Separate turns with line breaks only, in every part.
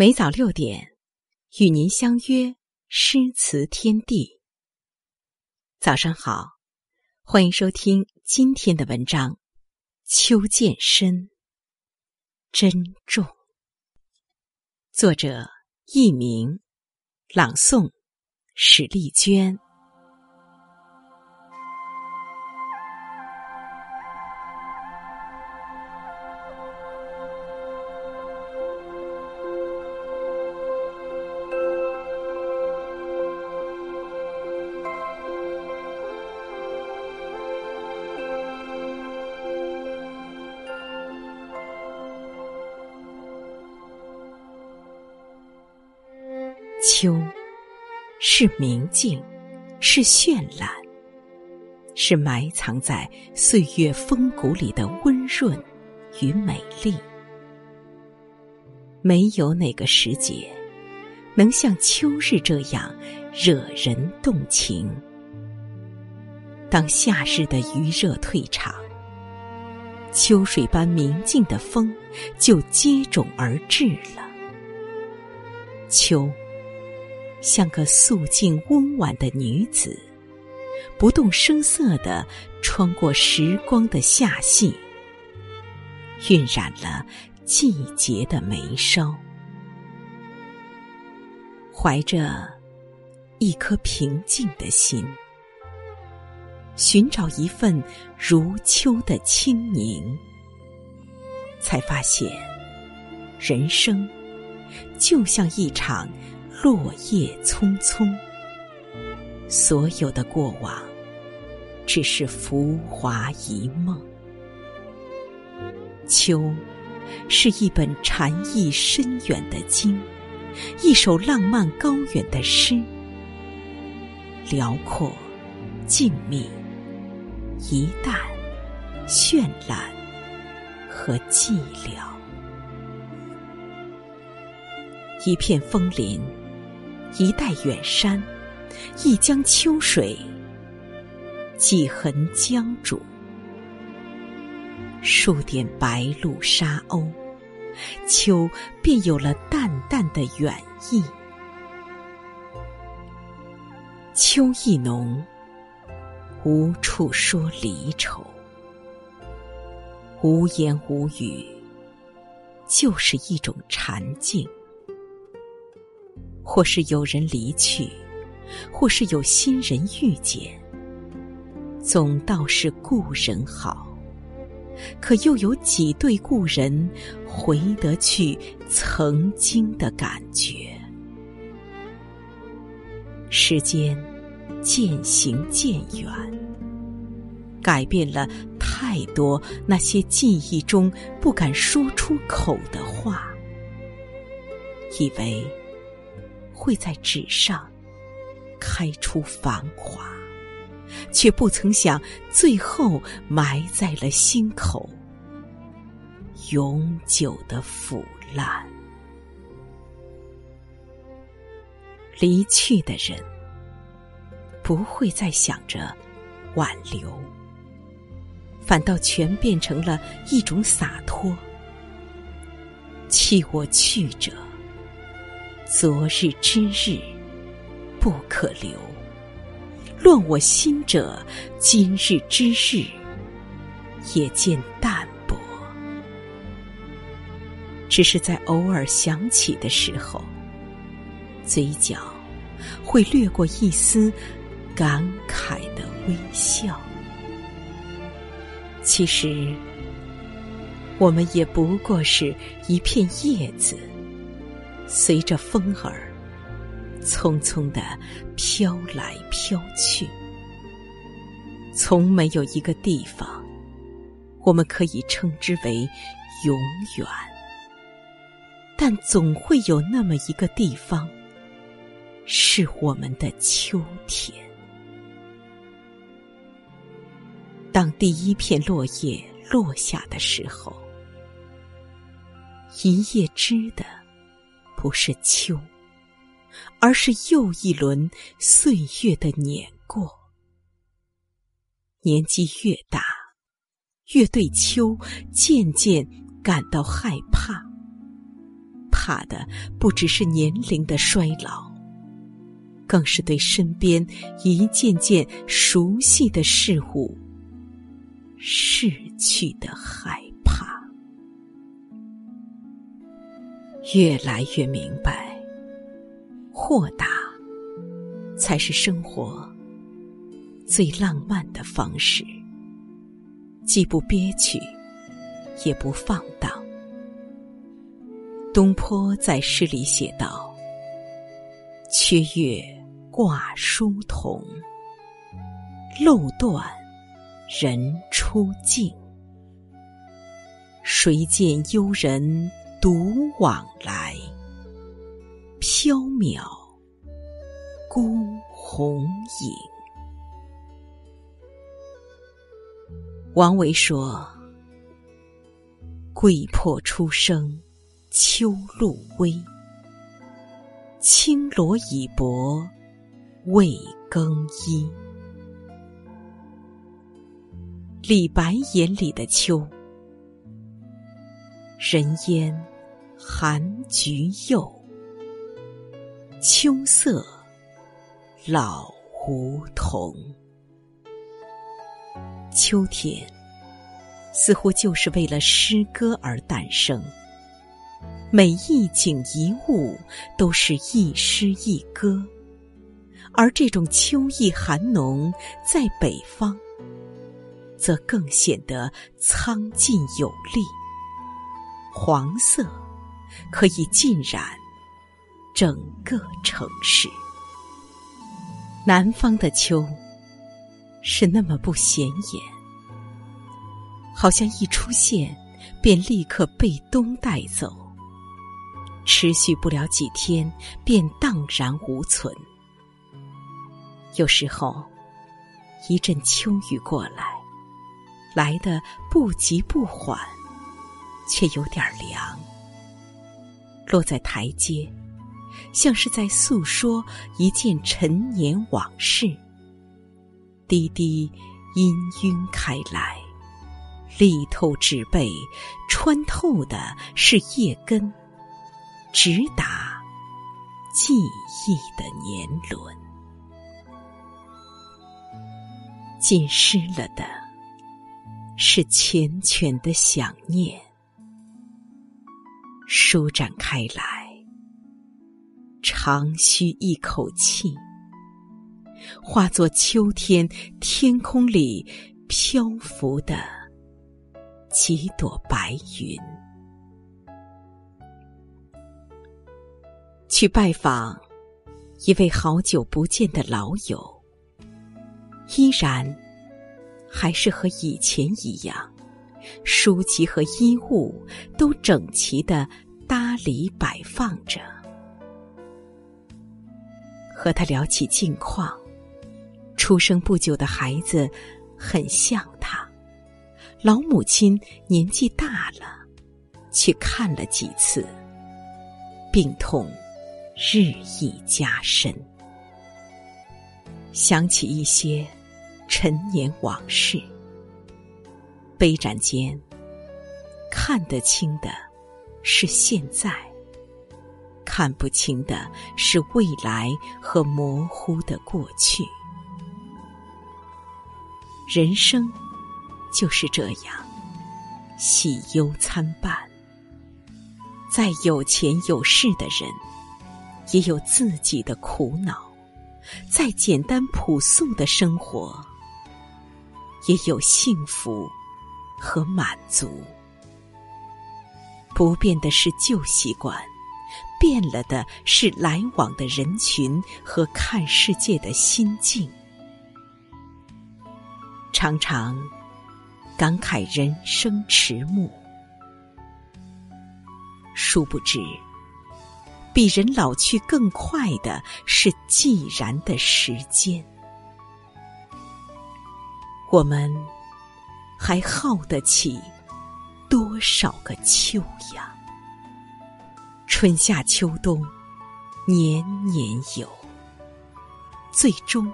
每早六点，与您相约诗词天地。早上好，欢迎收听今天的文章《秋渐深，珍重》。作者佚名，朗诵史丽娟。是明净，是绚烂，是埋藏在岁月风骨里的温润与美丽。没有哪个时节能像秋日这样惹人动情。当夏日的余热退场，秋水般明净的风就接踵而至了。秋。像个素净温婉的女子，不动声色地穿过时光的夏隙，晕染了季节的眉梢。怀着一颗平静的心，寻找一份如秋的清宁，才发现，人生就像一场。落叶匆匆，所有的过往只是浮华一梦。秋，是一本禅意深远的经，一首浪漫高远的诗，辽阔、静谧、一淡、绚烂和寂寥，一片枫林。一带远山，一江秋水，几痕江渚，数点白鹭沙鸥，秋便有了淡淡的远意。秋意浓，无处说离愁，无言无语，就是一种禅静。或是有人离去，或是有新人遇见，总倒是故人好。可又有几对故人回得去曾经的感觉？时间渐行渐远，改变了太多那些记忆中不敢说出口的话，以为。会在纸上开出繁华，却不曾想最后埋在了心口，永久的腐烂。离去的人不会再想着挽留，反倒全变成了一种洒脱。弃我去者。昨日之日不可留，乱我心者，今日之日也见淡薄。只是在偶尔想起的时候，嘴角会掠过一丝感慨的微笑。其实，我们也不过是一片叶子。随着风儿，匆匆的飘来飘去，从没有一个地方，我们可以称之为永远。但总会有那么一个地方，是我们的秋天。当第一片落叶落下的时候，一叶知的。不是秋，而是又一轮岁月的碾过。年纪越大，越对秋渐渐感到害怕，怕的不只是年龄的衰老，更是对身边一件件熟悉的事物逝去的害越来越明白，豁达才是生活最浪漫的方式，既不憋屈，也不放荡。东坡在诗里写道：“缺月挂疏桐，漏断人初静。谁见幽人独往来？缥缈孤鸿影。”王维说：“桂魄初生。”秋露微，轻罗已薄未更衣。李白眼里的秋，人烟寒菊柚，秋色老梧桐。秋天似乎就是为了诗歌而诞生。每一景一物都是一诗一歌，而这种秋意寒浓，在北方，则更显得苍劲有力。黄色可以浸染整个城市。南方的秋是那么不显眼，好像一出现便立刻被冬带走。持续不了几天，便荡然无存。有时候，一阵秋雨过来，来的不急不缓，却有点凉。落在台阶，像是在诉说一件陈年往事。滴滴氤氲开来，力透纸背，穿透的是叶根。直达记忆的年轮，浸湿了的是缱绻的想念，舒展开来，长吁一口气，化作秋天天空里漂浮的几朵白云。去拜访一位好久不见的老友，依然还是和以前一样，书籍和衣物都整齐的搭理摆放着。和他聊起近况，出生不久的孩子很像他，老母亲年纪大了，去看了几次，病痛。日益加深，想起一些陈年往事，杯盏间看得清的是现在，看不清的是未来和模糊的过去。人生就是这样，喜忧参半。再有钱有势的人。也有自己的苦恼，再简单朴素的生活，也有幸福和满足。不变的是旧习惯，变了的是来往的人群和看世界的心境。常常感慨人生迟暮，殊不知。比人老去更快的是既然的时间，我们还耗得起多少个秋呀？春夏秋冬，年年有。最终，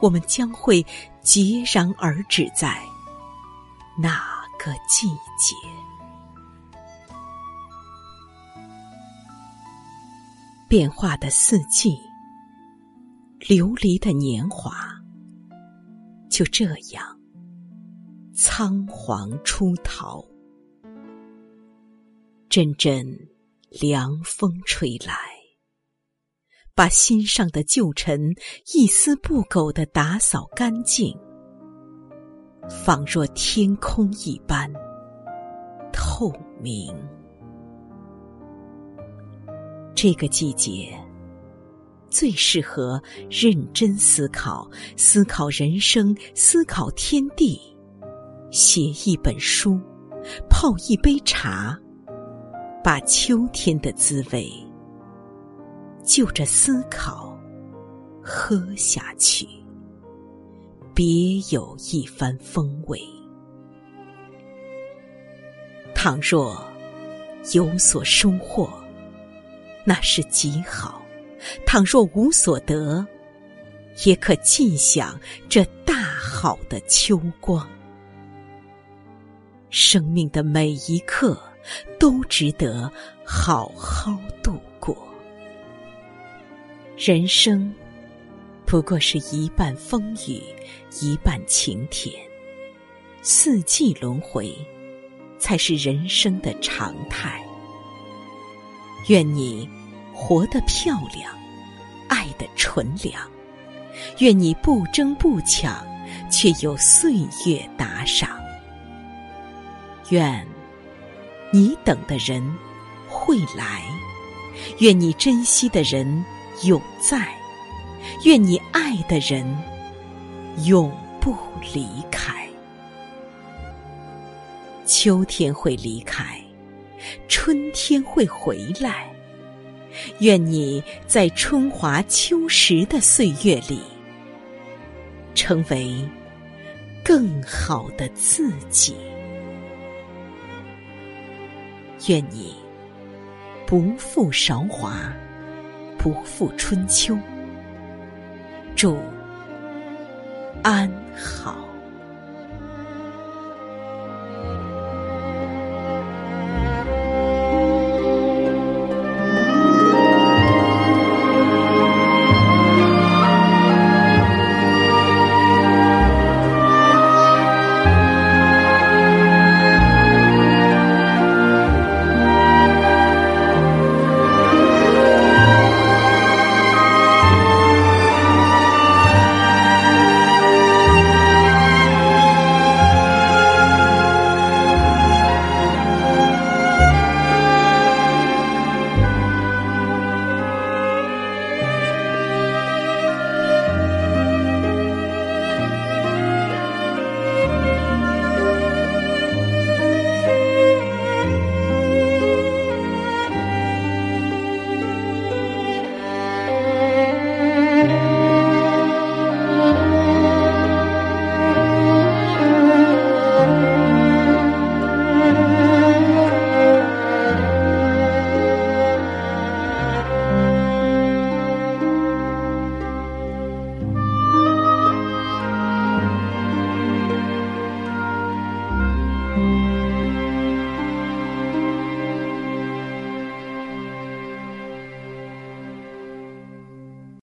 我们将会截然而止在哪个季节？变化的四季，流离的年华，就这样仓皇出逃。阵阵凉风吹来，把心上的旧尘一丝不苟的打扫干净，仿若天空一般透明。这个季节最适合认真思考、思考人生、思考天地，写一本书，泡一杯茶。把秋天的滋味，就着思考喝下去，别有一番风味。倘若有所收获，那是极好；倘若无所得，也可尽享这大好的秋光。生命的每一刻。都值得好好度过。人生不过是一半风雨，一半晴天，四季轮回才是人生的常态。愿你活得漂亮，爱得纯良；愿你不争不抢，却有岁月打赏。愿。你等的人会来，愿你珍惜的人永在，愿你爱的人永不离开。秋天会离开，春天会回来。愿你在春华秋实的岁月里，成为更好的自己。愿你不负韶华，不负春秋。祝安好。